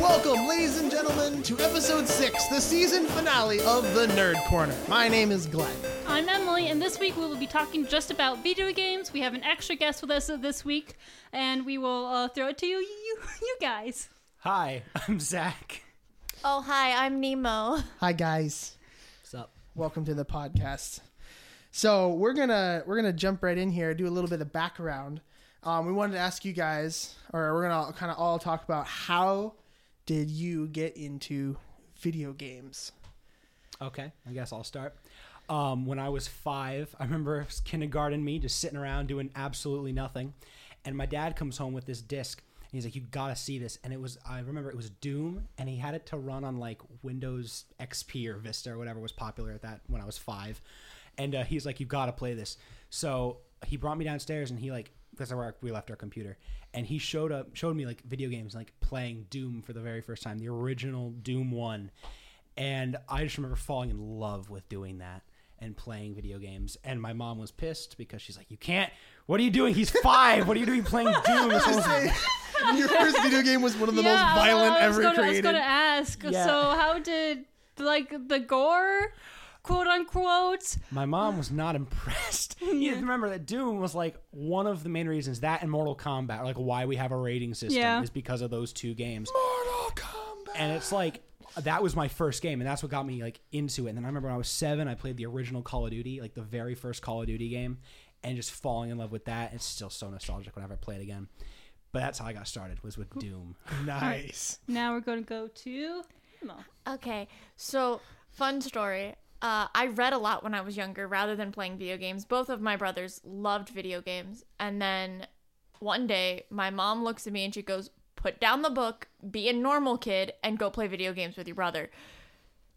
Welcome, ladies and gentlemen, to episode six, the season finale of the Nerd Corner. My name is Glenn. I'm Emily, and this week we will be talking just about video games. We have an extra guest with us this week, and we will uh, throw it to you, you, you guys. Hi, I'm Zac. Oh, hi, I'm Nemo. Hi, guys. What's up? Welcome to the podcast. So we're gonna we're gonna jump right in here, do a little bit of background. Um, we wanted to ask you guys, or we're gonna kind of all talk about how did you get into video games? Okay, I guess I'll start. Um, when I was five, I remember kindergarten me just sitting around doing absolutely nothing, and my dad comes home with this disc. And he's like, "You gotta see this!" And it was, I remember it was Doom, and he had it to run on like Windows XP or Vista or whatever was popular at that when I was five. And uh, he's like, "You gotta play this." So he brought me downstairs, and he like, that's where we left our computer, and he showed up, showed me like video games, like playing Doom for the very first time, the original Doom one, and I just remember falling in love with doing that and playing video games. And my mom was pissed because she's like, "You can't. What are you doing? He's five. What are you doing playing Doom?" Your first video game was one of the yeah, most violent I was ever gonna, I was going to ask. Yeah. So, how did like the gore, quote unquote? My mom was not impressed. You remember that Doom was like one of the main reasons that and Mortal Kombat, like why we have a rating system, Yeah. is because of those two games. Mortal Kombat. And it's like that was my first game, and that's what got me like into it. And then I remember when I was seven, I played the original Call of Duty, like the very first Call of Duty game, and just falling in love with that. It's still so nostalgic whenever I play it again. But that's how I got started was with Doom. Nice. Now we're going to go to. Nemo. Okay, so fun story. Uh, I read a lot when I was younger rather than playing video games. Both of my brothers loved video games. And then one day, my mom looks at me and she goes, Put down the book, be a normal kid, and go play video games with your brother.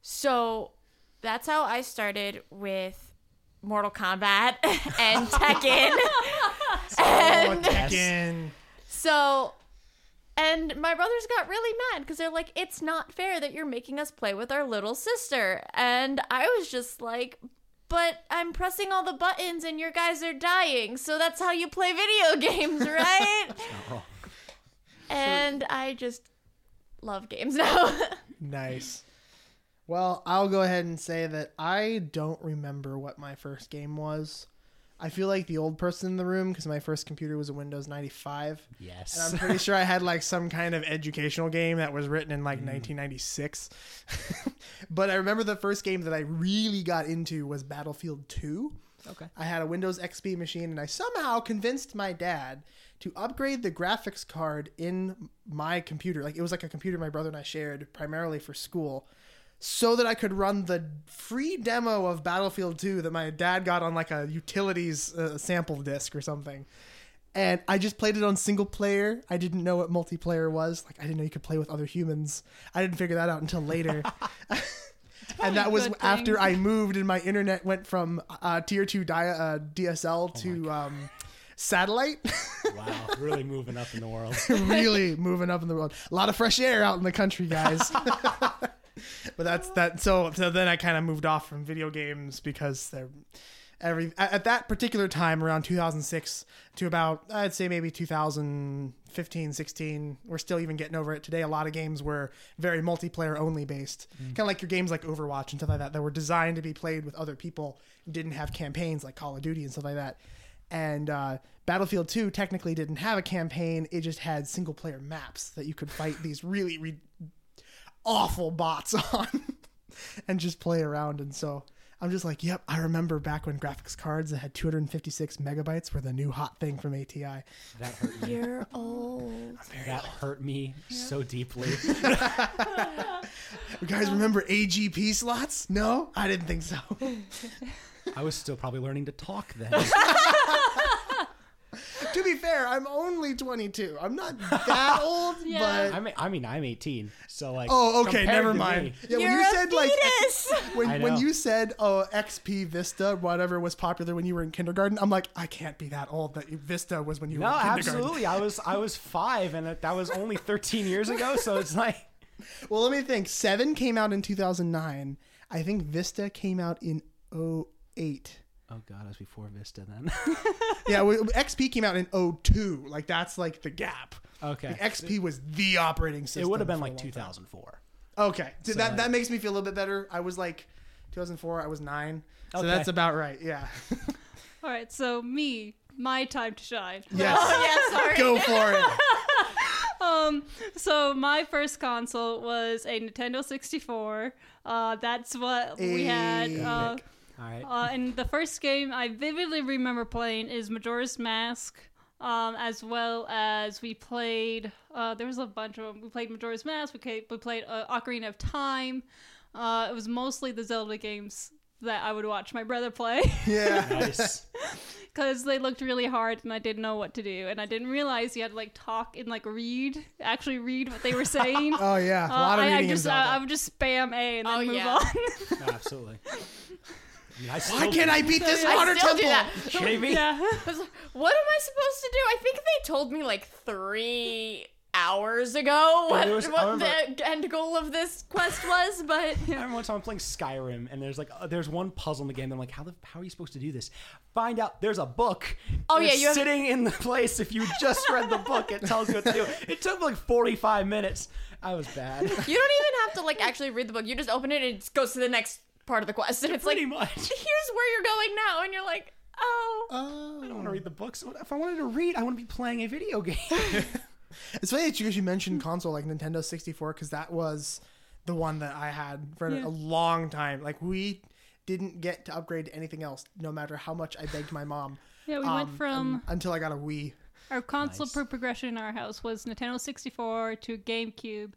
So that's how I started with Mortal Kombat and Tekken. Oh, Tekken. So, and my brothers got really mad because they're like, it's not fair that you're making us play with our little sister. And I was just like, but I'm pressing all the buttons and your guys are dying. So that's how you play video games, right? Oh, and I just love games now. Nice. Well, I'll go ahead and say that I don't remember what my first game was. I feel like the old person in the room because my first computer was a Windows 95. yes. And I'm pretty sure I had like some kind of educational game that was written in like mm. 1996. but I remember the first game that I really got into was Battlefield 2. okay. I had a Windows XP machine and I somehow convinced my dad to upgrade the graphics card in my computer. Like it was like a computer my brother and I shared primarily for school so that I could run the free demo of Battlefield 2 that my dad got on like a utilities uh, sample disc or something. And I just played it on single player. I didn't know what multiplayer was. Like I didn't know you could play with other humans. I didn't figure that out until later. and that was after. I moved and my internet went from uh, tier two di- uh, DSL to um, satellite. Wow. Really moving up in the world. really moving up in the world. A lot of fresh air out in the country, guys. but that's that. So, so then I kind of moved off from video games because they're every at, at that particular time around 2006 to about I'd say maybe 2015, 16. We're still even getting over it today. A lot of games were very multiplayer only based, kind of like your games like Overwatch and stuff like that that were designed to be played with other people didn't have campaigns like Call of Duty and stuff like that. And uh, Battlefield 2 technically didn't have a campaign; it just had single player maps that you could fight these really re- awful bots on and just play around. And so I'm just like, yep, I remember back when graphics cards that had 256 megabytes were the new hot thing from ATI. That hurt me. You're old. That hurt me so deeply. You guys um, remember AGP slots? No, I didn't think so. I was still probably learning to talk then. To be fair, I'm only 22. I'm not that old, Yeah. but I mean, I mean, I'm 18, so like. oh, okay, compared never to mind. me- Yeah, when You're you a said like fetus. I when when know. you said oh XP Vista whatever was popular when you were in kindergarten, I'm like I can't be that old. That Vista was when you No, were in kindergarten. No, absolutely. I was I was five, and that was only 13 years ago. So it's like Well, let me think. Seven came out in 2009. I think Vista came out in 08. Oh god, it was before Vista then. Yeah, well, XP came out in 02. Like that's like the gap. Okay. Like, XP was the operating system. It would have been like long time. 2004. Okay, so So, that like- that makes me feel a little bit better. I was like 2004. I was nine, so Okay. that's about right. Yeah. All right, so me, my time to shine. yes. Oh yeah, sorry. Go for it. Um, so my first console was a Nintendo 64. Uh, that's what we had. Uh, All right. uh, and the first game I vividly remember playing is Majora's Mask. Um, as well as we played, uh, there was a bunch of them. We played Majora's Mask. We played, we played uh, Ocarina of Time. Uh, it was mostly the Zelda games that I would watch my brother play. Yeah. nice. because they looked really hard and I didn't know what to do and I didn't realize you had to like talk and like read actually read what they were saying. Oh yeah, a Uh, lot of I, I reading in just I, I would just spam A and then Oh, move yeah. on. Absolutely. I Why can't. I beat this I water still do temple? that. Kidding me? yeah. I was like, what am I supposed to do? I think they told me like three hours ago what, It was- I what remember- the end goal of this quest was, but I remember one time I'm playing Skyrim, and there's like uh, there's one puzzle in the game. That I'm like, how the how are you supposed to do this? Find out. There's a book. Oh, It's yeah, you have- sitting in the place. If you just read the book, it tells you what to do. It took like 45 minutes. I was bad. you don't even have to like actually read the book. You just open it and it goes to the next part of the quest, and it's like, Pretty much. here's where you're going now, and you're like, oh. Oh. I don't want to read the books. If I wanted to read, I want to be playing a video game. It's funny that you, you mentioned console like Nintendo 64 because that was the one that I had for Yeah. a long time. Like we didn't get to upgrade to anything else, no matter how much I begged my mom. Yeah, we um, went from un- until I got a Wii. our console Nice. progression in our house was Nintendo 64 to GameCube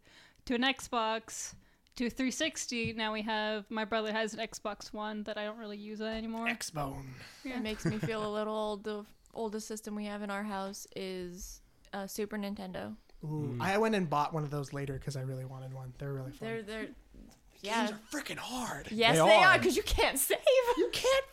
to an Xbox to 360. Now we have my brother has an Xbox One that I don't really use anymore. X-Bone. Yeah. It makes me feel a little old. The oldest system we have in our house is uh, Super Nintendo. Ooh, I went and bought one of those later because I really wanted one. They're really fun. They're they're yeah. Games are freaking hard. Yes, They they, are are. because you can't save. You can't.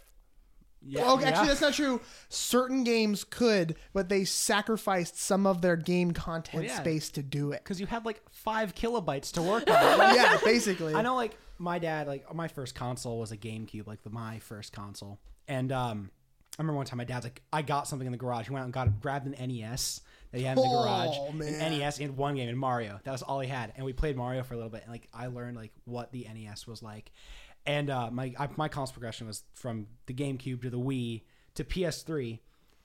Yeah, Well, actually, that's not true. Certain games could, but they sacrificed some of their game content Well, yeah. space to do it. because you had like five kilobytes to work on. yeah, basically. I know, like my dad, like my first console was a GameCube, like the my first console, and um, I remember one time my dad's like, I got something in the garage. He went out and got grabbed an NES that he had in the garage, Oh, an man. NES and one game in Mario. That was all he had, and we played Mario for a little bit. And like I learned like what the NES was like, and uh, my I, my console progression was from the GameCube to the Wii to PS3,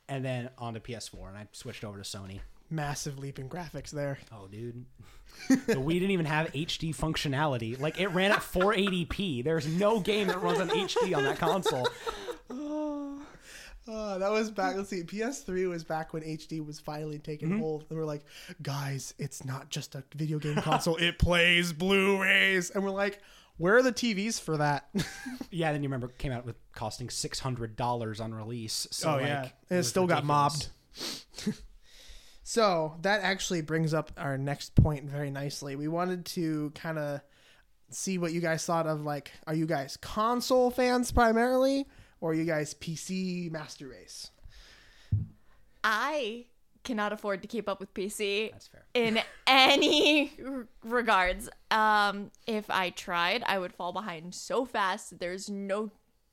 and then on to PS4, and I switched over to Sony. Massive leap in graphics there. Oh, dude. the Wii didn't even have HD functionality. Like it ran at 480p. There's no game that runs on HD on that console. Oh, that was back. Let's see. PS3 was back when HD was finally taking Mm-hmm. hold. And we're like, guys, it's not just a video game console. it plays Blu-rays. And we're like, where are the TVs for that? Yeah, then you remember it came out with costing six hundred dollars on release. So oh like, yeah, and it was still got mobbed. so that actually brings up our next point very nicely. We wanted to kind of see what you guys thought of. Like, are you guys console fans primarily, or are you guys PC master race? I cannot afford to keep up with PC That's fair. in any regards. Um, if I tried, I would fall behind so fast. There's no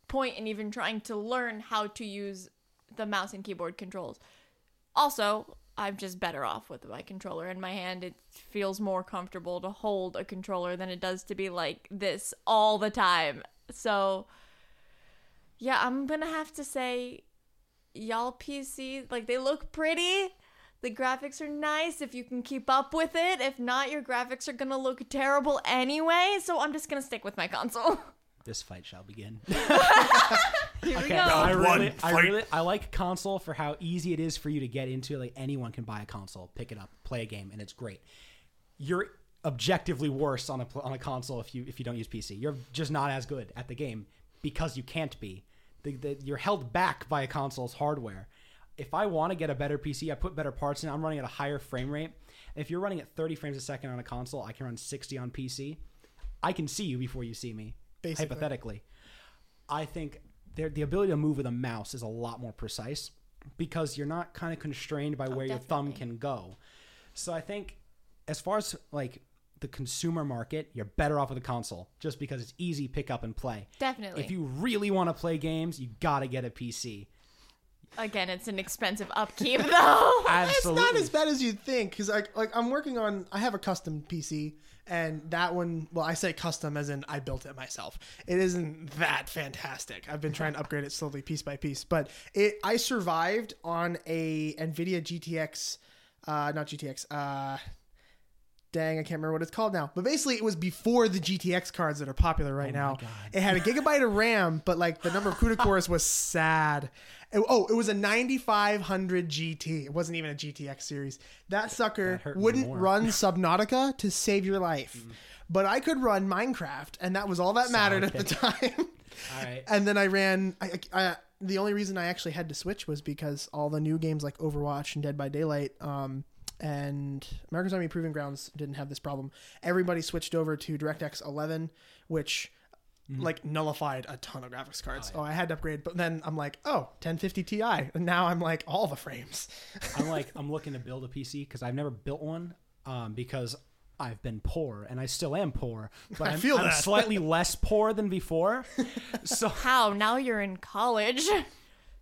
point in even trying to learn how to use the mouse and keyboard controls. Also, I'm just better off with my controller in my hand. It feels more comfortable to hold a controller than it does to be like this all the time. So, yeah, I'm gonna have to say, y'all PC, like, they look pretty. The graphics are nice if you can keep up with it. If not, your graphics are gonna look terrible anyway. So I'm just gonna stick with my console. This fight shall begin. Here we Okay, go. I One really, I fight. really, I like console for how easy it is for you to get into. Like anyone can buy a console, pick it up, play a game, and it's great. You're objectively worse on a pl- on a console if you if you don't use PC. You're just not as good at the game because you can't be. The, the, you're held back by a console's hardware. If I want to get a better PC, I put better parts in. I'm running at a higher frame rate. If you're running at 30 frames a second on a console, I can run 60 on PC. I can see you before you see me. Basically. Hypothetically. I think the ability to move with a mouse is a lot more precise because you're not kind of constrained by oh, where your thumb can go. So I think as far as like the consumer market, you're better off with a console just because it's easy pick up and play. Definitely. If you really want to play games, you got to get a PC. Again, it's an expensive upkeep though. Absolutely. It's not as bad as you'd think because like like I'm working on I have a custom PC and that one well I say custom as in I built it myself. It isn't that fantastic. I've been trying to upgrade it slowly piece by piece, but it I survived on a Nvidia GTX uh not GTX uh dang, I can't remember what it's called now. But basically, it was before the GTX cards that are popular right now. God. It had a gigabyte of RAM, but like the number of CUDA cores was sad. It- oh, it was a 9500 GT. It wasn't even a GTX series. That sucker That wouldn't run Subnautica to save your life. Mm. But I could run Minecraft, and that was all that mattered at the time. All right. and then I ran. I, I, the only reason I actually had to switch was because all the new games like Overwatch and Dead by Daylight, um, and America's Army Proving Grounds didn't have this problem. Everybody switched over to DirectX 11, which like nullified a ton of graphics cards. Oh, I had to upgrade, but then I'm like, oh, 1050 Ti, and now I'm like all the frames. I'm like I'm looking to build a PC because I've never built one um, because I've been poor and I still am poor, but I I'm, feel I'm that. slightly less poor than before. So How? Now you're in college.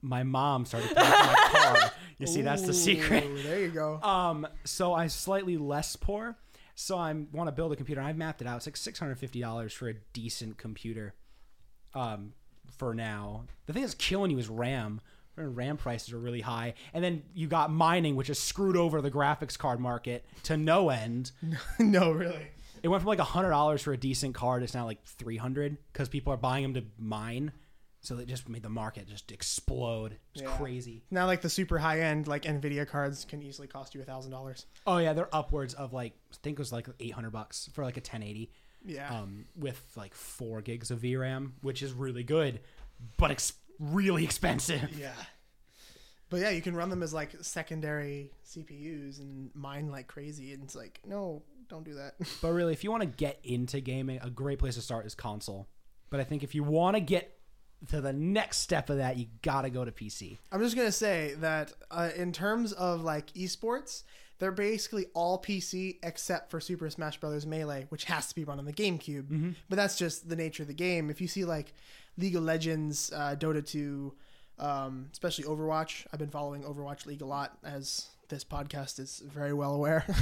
My mom started paying for my car. You see, that's the secret. Ooh, There you go. Um, so I'm slightly less poor. So I want to build a computer. I've mapped it out. It's like six hundred fifty dollars for a decent computer. Um, for now, the thing that's killing you is RAM. RAM prices are really high, and then you got mining, which has screwed over the graphics card market to no end. no, really. It went from like hundred dollars for a decent card. It's now like three hundred because people are buying them to mine. So it just made the market just explode. It's Yeah. crazy. Now, like the super high end, like Nvidia cards can easily cost you a thousand dollars. Oh yeah, they're upwards of like I think it was like eight hundred bucks for like a ten eighty. Yeah. um, with like four gigs of VRAM, which is really good, but ex- really expensive. Yeah. But yeah, you can run them as like secondary CPUs and mine like crazy. And it's like, no, don't do that. But really, if you want to get into gaming, a great place to start is console. But I think if you want to get to the next step of that, you got to go to PC. I'm just gonna say that uh, in terms of like esports, they're basically all PC except for Super Smash Bros. Melee, which has to be run on the GameCube. But that's just the nature of the game. If you see like League of Legends, uh, Dota 2, um, especially Overwatch, I've been following Overwatch League a lot, as this podcast is very well aware.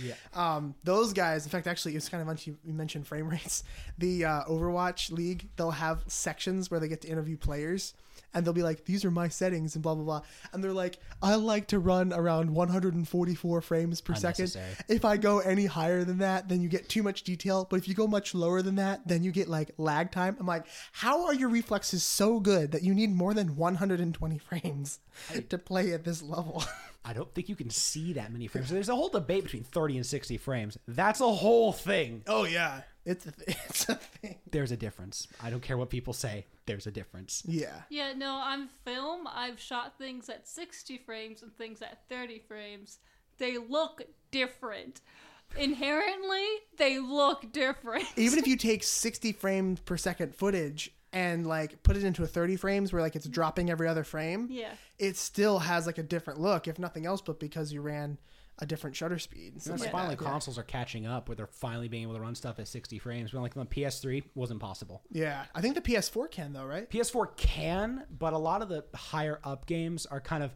Yeah. um, those guys, in fact, actually, it's kind of funny you mentioned frame rates. The uh, Overwatch League, they'll have sections where they get to interview players, and they'll be like, "These are my settings," and blah blah blah. And they're like, "I like to run around 144 frames per second. If I go any higher than that, then you get too much detail. But if you go much lower than that, then you get like lag time." I'm like, "How are your reflexes so good that you need more than 120 frames to play at this level?" I don't think you can see that many frames. There's a whole debate between 30 and 60 frames. That's a whole thing. oh yeah, it's a th- it's a thing. There's a difference. I don't care what people say. There's a difference. Yeah. Yeah, no, on film, I've shot things at 60 frames and things at 30 frames. They look different. Inherently, they look different. even if you take 60 frames per second footage and like put it into a 30 frames where like it's dropping every other frame Yeah. it still has like a different look if nothing else but because you ran a different shutter speed and stuff That's like finally that. Yeah. consoles are catching up where they're finally being able to run stuff at 60 frames. When like on the PS3 wasn't possible. yeah i think the ps4 can though right PS4 can, but a lot of the higher up games are kind of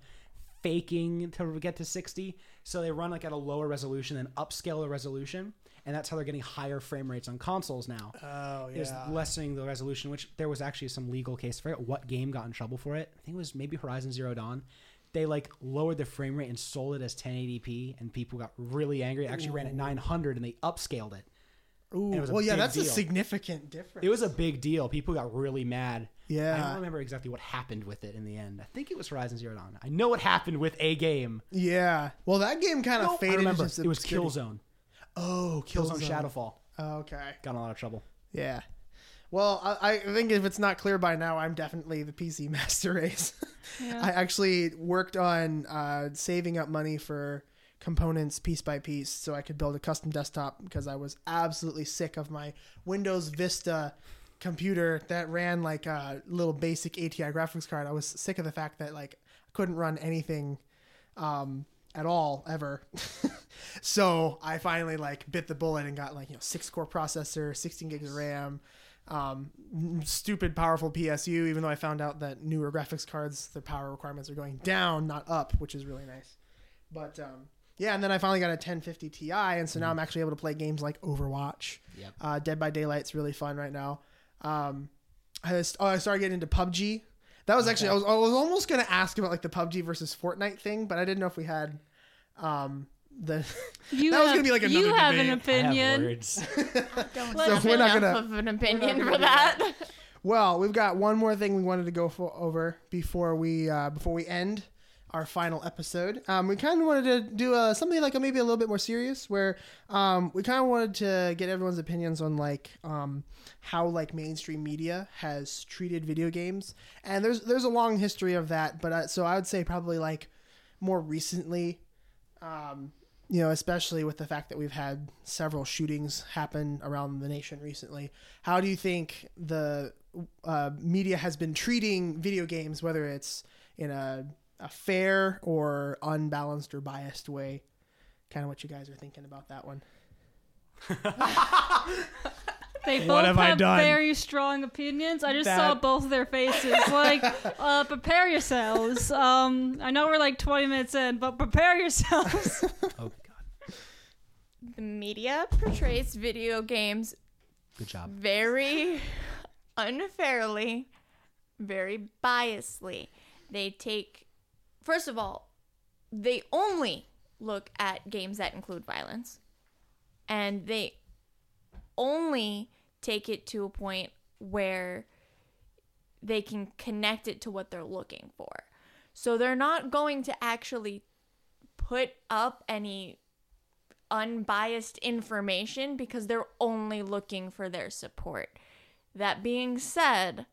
faking to get to 60. So they run like at a lower resolution and upscale the resolution. And that's how they're getting higher frame rates on consoles now. oh Is yeah lessening the resolution, which there was actually some legal case. I forget what game got in trouble for it. I think it was maybe Horizon Zero Dawn. They like lowered the frame rate and sold it as 1080p, and people got really angry. It actually ran at 900, and they upscaled it. Ooh, well yeah that's a significant difference It was a big deal. People got really mad. Yeah, I don't remember exactly what happened with it in the end. I think it was Horizon Zero Dawn. I know what happened with a game. yeah well that game kind of I faded remember. It was. Killzone. oh Killzone Killzone Shadowfall. Oh, okay Got in a lot of trouble. Yeah. Well, I, I think if it's not clear by now, I'm definitely the PC master race. Yeah. I actually worked on uh, saving up money for components piece by piece so I could build a custom desktop because I was absolutely sick of my Windows Vista computer that ran like a little basic ATI graphics card. I was sick of the fact that like I couldn't run anything um, at all ever. so I finally like bit the bullet and got like you know six core processor, 16 gigs of RAM, um, stupid powerful PSU. Even though I found out that newer graphics cards, their power requirements are going down, not up, which is really nice. But um, yeah, and then I finally got a 1050 Ti, and so now I'm actually able to play games like Overwatch. Yep. Uh, Dead by Daylight's really fun right now. Um, I just, oh, I started getting into PUBG. That was actually I was, I was almost gonna ask about like the PUBG versus Fortnite thing, but I didn't know if we had um the You That was have, gonna be like another you another have an debate. I have opinion. words. Don't So have we're not gonna- of an opinion for do that. Well, we've got one more thing we wanted to go for, over before we uh, before we end our final episode. Um, we kind of wanted to do uh, something like a, maybe a little bit more serious, where um, we kind of wanted to get everyone's opinions on like um, how like mainstream media has treated video games, and there's there's a long history of that. But uh, so I would say probably like more recently. Um, you know, especially with the fact that we've had several shootings happen around the nation recently. How do you think the uh, media has been treating video games, whether it's in a, a fair or unbalanced or biased way? Kind of what you guys are thinking about that one. They both What have I have done? very strong opinions. I just That- saw both of their faces. Like, uh, prepare yourselves. Um, I know we're like 20 minutes in, but prepare yourselves. oh god. The media portrays video games Good job. very unfairly, very biasly. They take, first of all, they only look at games that include violence, and they only take it to a point where they can connect it to what they're looking for. So they're not going to actually put up any unbiased information because they're only looking for their support. That being said,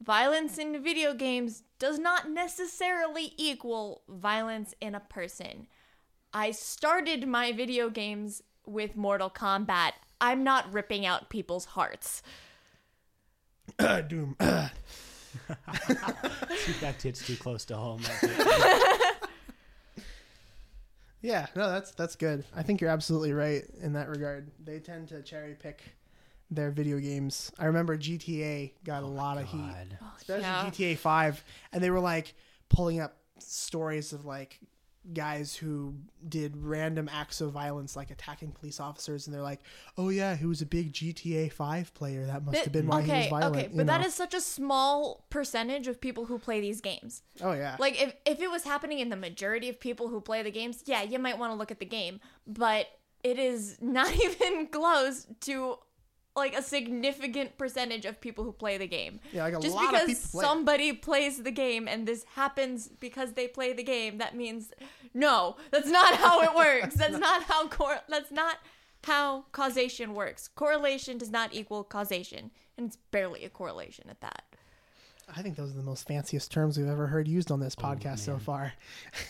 violence in video games does not necessarily equal violence in a person. I started my video games with Mortal Kombat. I'm not ripping out people's hearts. Doom. Keep that tits too close to home. yeah, no, that's that's good. I think you're absolutely right in that regard. They tend to cherry pick their video games. I remember GTA got a oh lot of heat. God. Oh, especially Yeah. GTA Five, and they were like pulling up stories of like guys who did random acts of violence, like attacking police officers, and they're like, "Oh yeah, he was a big GTA Five player. That must Th- have been why he was okay, violent." okay, but that know? is such a small percentage of people who play these games. oh yeah, Like if if it was happening in the majority of people who play the games, yeah, you might want to look at the game, but it is not even close to like a significant percentage of people who play the game. yeah, like a Just lot because of people play. it. somebody plays the game and this happens because they play the game, that means no, that's not how it works. That's not how cor- that's not how causation works. Correlation does not equal causation, and it's barely a correlation at that. I think those are the most fanciest terms we've ever heard used on this Oh, podcast so far.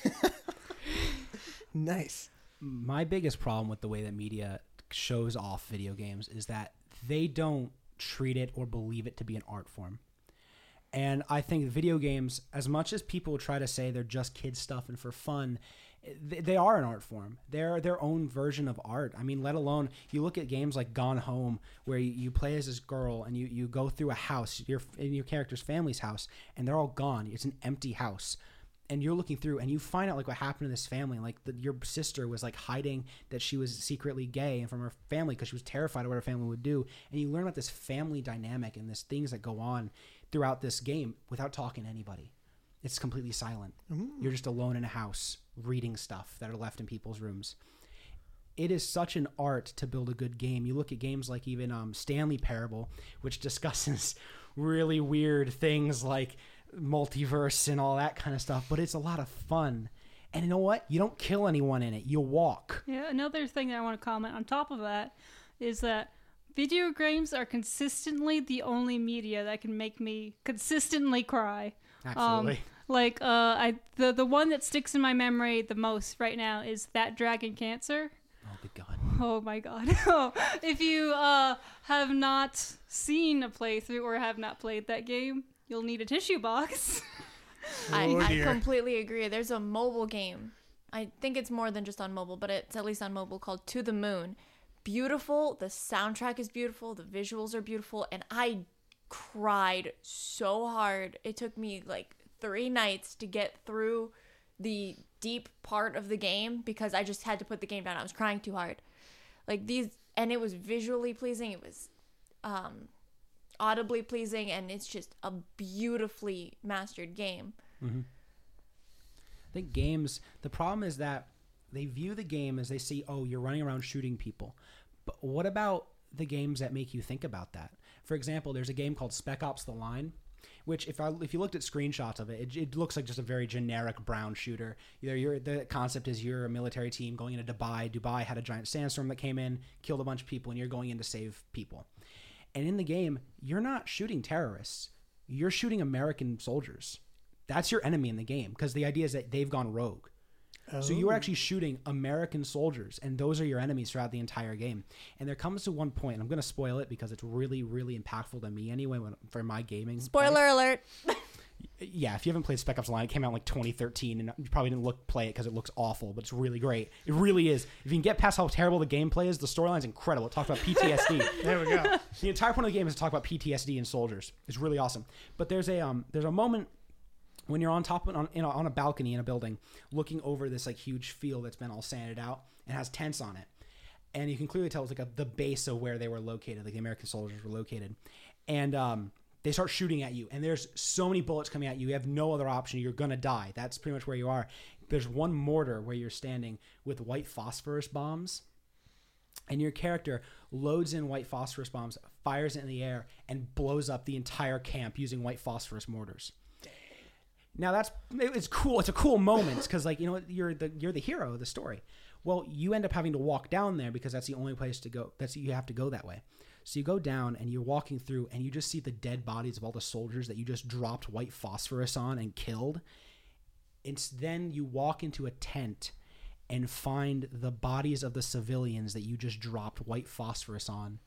nice. my biggest problem with the way that media shows off video games is that they don't treat it or believe it to be an art form. And I think video games, as much as people try to say they're just kid stuff and for fun, they, are an art form. They're their own version of art. I mean, let alone you look at games like Gone Home, where you, you play as this girl and you, you go through a house, your in your character's family's house, and they're all gone. It's an empty house and you're looking through and you find out like what happened to this family like the, your sister was like hiding that she was secretly gay and from her family because she was terrified of what her family would do and you learn about this family dynamic and this things that go on throughout this game without talking to anybody. It's completely silent. You're just alone in a house reading stuff that are left in people's rooms. It is such an art to build a good game. You look at games like even um, Stanley Parable, which discusses really weird things like multiverse and all that kind of stuff, but it's a lot of fun. And you know what? You don't kill anyone in it. You walk. Yeah, another thing that I want to comment on top of that is that video games are consistently the only media that can make me consistently cry. Absolutely. Um, like uh, I the the one that sticks in my memory the most right now is that Dragon Cancer. oh, good God. Oh my god. if you uh, have not seen a playthrough or have not played that game, you'll need a tissue box. I, Oh, I dear. completely agree. There's a mobile game. I think it's more than just on mobile, but it's at least on mobile called To the Moon. beautiful. The soundtrack is beautiful. The visuals are beautiful. And I cried so hard. It took me like three nights to get through the deep part of the game because I just had to put the game down. I was crying too hard. Like these, and it was visually pleasing. It was um, audibly pleasing, and it's just a beautifully mastered game. Mm-hmm. I think games. The problem is that they view the game as they see, oh, you're running around shooting people. But what about the games that make you think about that? For example, there's a game called Spec Ops: The Line, which if I if you looked at screenshots of it, it, it looks like just a very generic brown shooter. Either you're the concept is you're a military team going into Dubai. Dubai had a giant sandstorm that came in, killed a bunch of people, and you're going in to save people. And in the game, you're not shooting terrorists. You're shooting American soldiers. That's your enemy in the game because the idea is that they've gone rogue. So you're oh. actually shooting American soldiers, and those are your enemies throughout the entire game. And there comes to one point, and I'm going to spoil it because it's really, really impactful to me anyway when, for my gaming. life. Spoiler alert. Yeah, if you haven't played Spec Ops: The Line, it came out in like 2013, and you probably didn't look play it because it looks awful, but it's really great. It really is. If you can get past how terrible the gameplay is, the storyline's incredible. It talks about PTSD. There we go. the entire point of the game is to talk about PTSD and soldiers. It's really awesome. But there's a um there's a moment when you're on top of on in a, on a balcony in a building, looking over this like huge field that's been all sanded out and has tents on it, and you can clearly tell it's like a, the base of where they were located, like the American soldiers were located, and um. They start shooting at you, and there's so many bullets coming at you. You have no other option. You're gonna die. That's pretty much where you are. There's one mortar where you're standing with white phosphorus bombs, and your character loads in white phosphorus bombs, fires it in the air, and blows up the entire camp using white phosphorus mortars. Now that's it's cool. It's a cool moment because like you know you're the you're the hero of the story. Well, you end up having to walk down there because that's the only place to go. That's you have to go that way. So you go down and you're walking through and you just see the dead bodies of all the soldiers that you just dropped white phosphorus on and killed. It's then you walk into a tent and find the bodies of the civilians that you just dropped white phosphorus on.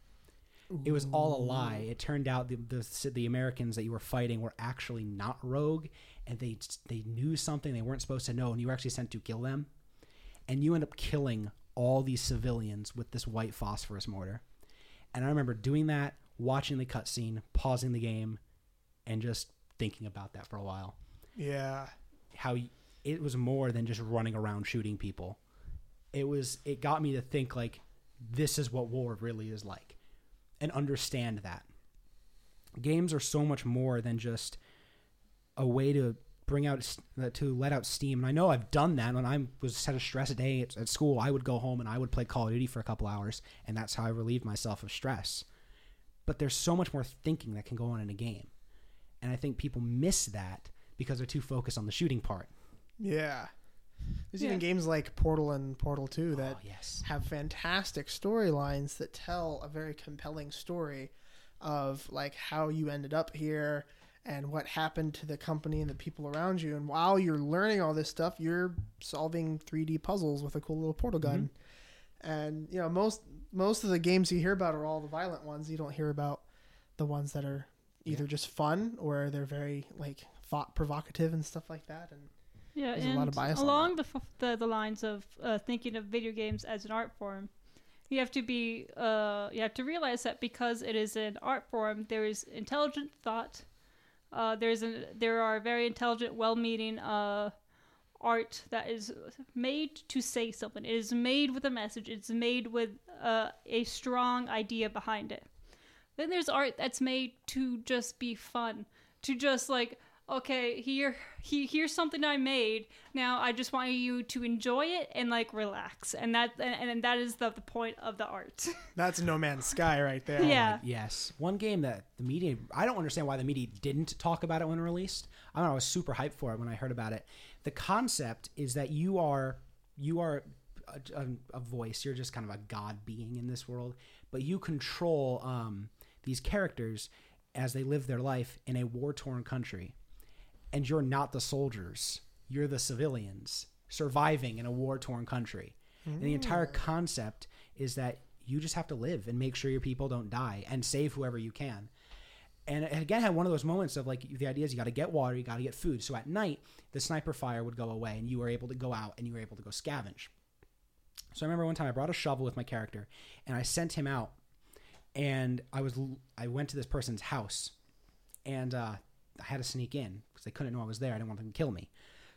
It was all a lie. It turned out the, the the Americans that you were fighting were actually not rogue, and they they knew something they weren't supposed to know, and you were actually sent to kill them. And you end up killing all these civilians with this white phosphorus mortar. And I remember doing that, watching the cutscene, pausing the game, and just thinking about that for a while. Yeah. How it was more than just running around shooting people. It was. It got me to think like, this is what war really is like, and understand that. Games are so much more than just a way to bring out uh, to let out steam. And I know I've done that when I was had a stress day at, at school. I would go home and I would play Call of Duty for a couple hours, and that's how I relieved myself of stress. But there's so much more thinking that can go on in a game, and I think people miss that because they're too focused on the shooting part. Yeah. There's Yeah. even games like Portal and Portal 2 that oh yes, have fantastic storylines that tell a very compelling story of like how you ended up here and what happened to the company and the people around you. And while you're learning all this stuff you're solving 3D puzzles with a cool little portal gun. And you know most most of the games you hear about are all the violent ones. You don't hear about the ones that are either just fun or they're very like thought provocative and stuff like that. And Yeah, There's and a lot of bias along the, f- the the lines of uh, thinking of video games as an art form, you have to be uh, you have to realize that because it is an art form, there is intelligent thought. Uh, there's an there are very intelligent, well-meaning uh, art that is made to say something. It is made with a message. It's made with uh, a strong idea behind it. Then there's art that's made to just be fun, to just like, okay, here, he, here's something I made. Now I just want you to enjoy it and like relax, and that and, and that is the, the point of the art. that's no man's sky right there yeah, yes. One game that the media I don't understand why the media didn't talk about it when released. I don't know. I was super hyped for it when I heard about it. The concept is that you are you are a, a, a voice. You're just kind of a god being in this world, but you control um, these characters as they live their life in a war torn country, and you're not the soldiers. You're the civilians surviving in a war torn country. And the entire concept is that you just have to live and make sure your people don't die and save whoever you can. And it again had one of those moments of like the idea is you got to get water, you got to get food. So at night, the sniper fire would go away, and you were able to go out and you were able to go scavenge. So I remember one time I brought a shovel with my character and I sent him out and I was I went to this person's house and uh, I had to sneak in because they couldn't know I was there. I didn't want them to kill me.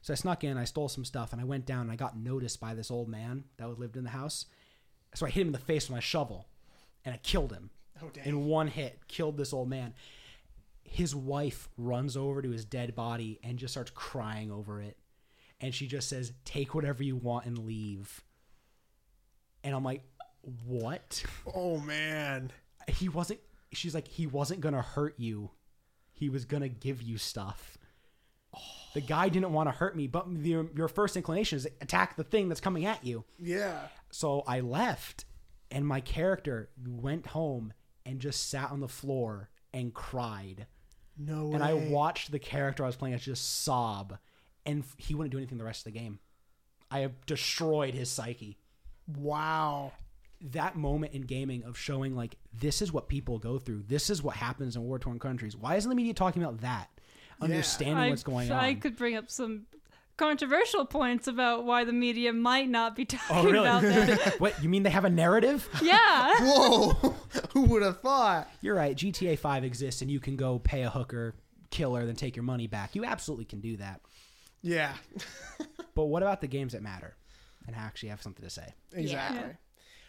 So I snuck in, I stole some stuff, and I went down and I got noticed by this old man that lived in the house. So I hit him in the face with my shovel and I killed him Oh in one hit, killed this old man. His wife runs over to his dead body and just starts crying over it. And she just says, Take whatever you want and leave. And I'm like, What? Oh man. He wasn't, she's like, He wasn't going to hurt you. He was to give you stuff. The guy didn't want to hurt me, but your, your first inclination is attack the thing that's coming at you. Yeah. So I left, and my character went home and just sat on the floor and cried. No way. And I watched the character I was playing as just sob, and he wouldn't do anything the rest of the game. I have destroyed his psyche. Wow. That moment in gaming of showing like this is what people go through. This is what happens in war torn countries. Why isn't the media talking about that? Understanding I, what's going I on. I could bring up some controversial points about why the media might not be oh, talking oh really? about that. what you mean they have a narrative? yeah. Whoa. Who would have thought? You're right. GTA 5 exists, and you can go pay a hooker, kill her, then take your money back. You absolutely can do that. Yeah. But what about the games that matter and actually have something to say? Exactly. Yeah.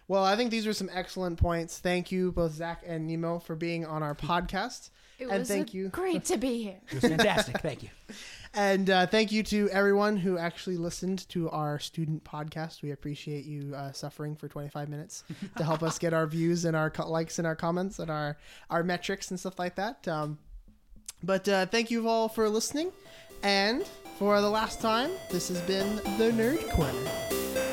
Well, I think these were some excellent points. Thank you, both Zac and Nemo, for being on our podcast. It And was thank you. great to be here. It was fantastic. Thank you. And uh, thank you to everyone who actually listened to our student podcast. We appreciate you uh, suffering for 25 minutes to help us get our views and our co- likes and our comments and our, our metrics and stuff like that. Um, but uh, thank you all for listening. And for the last time, this has been the Nerd Corner.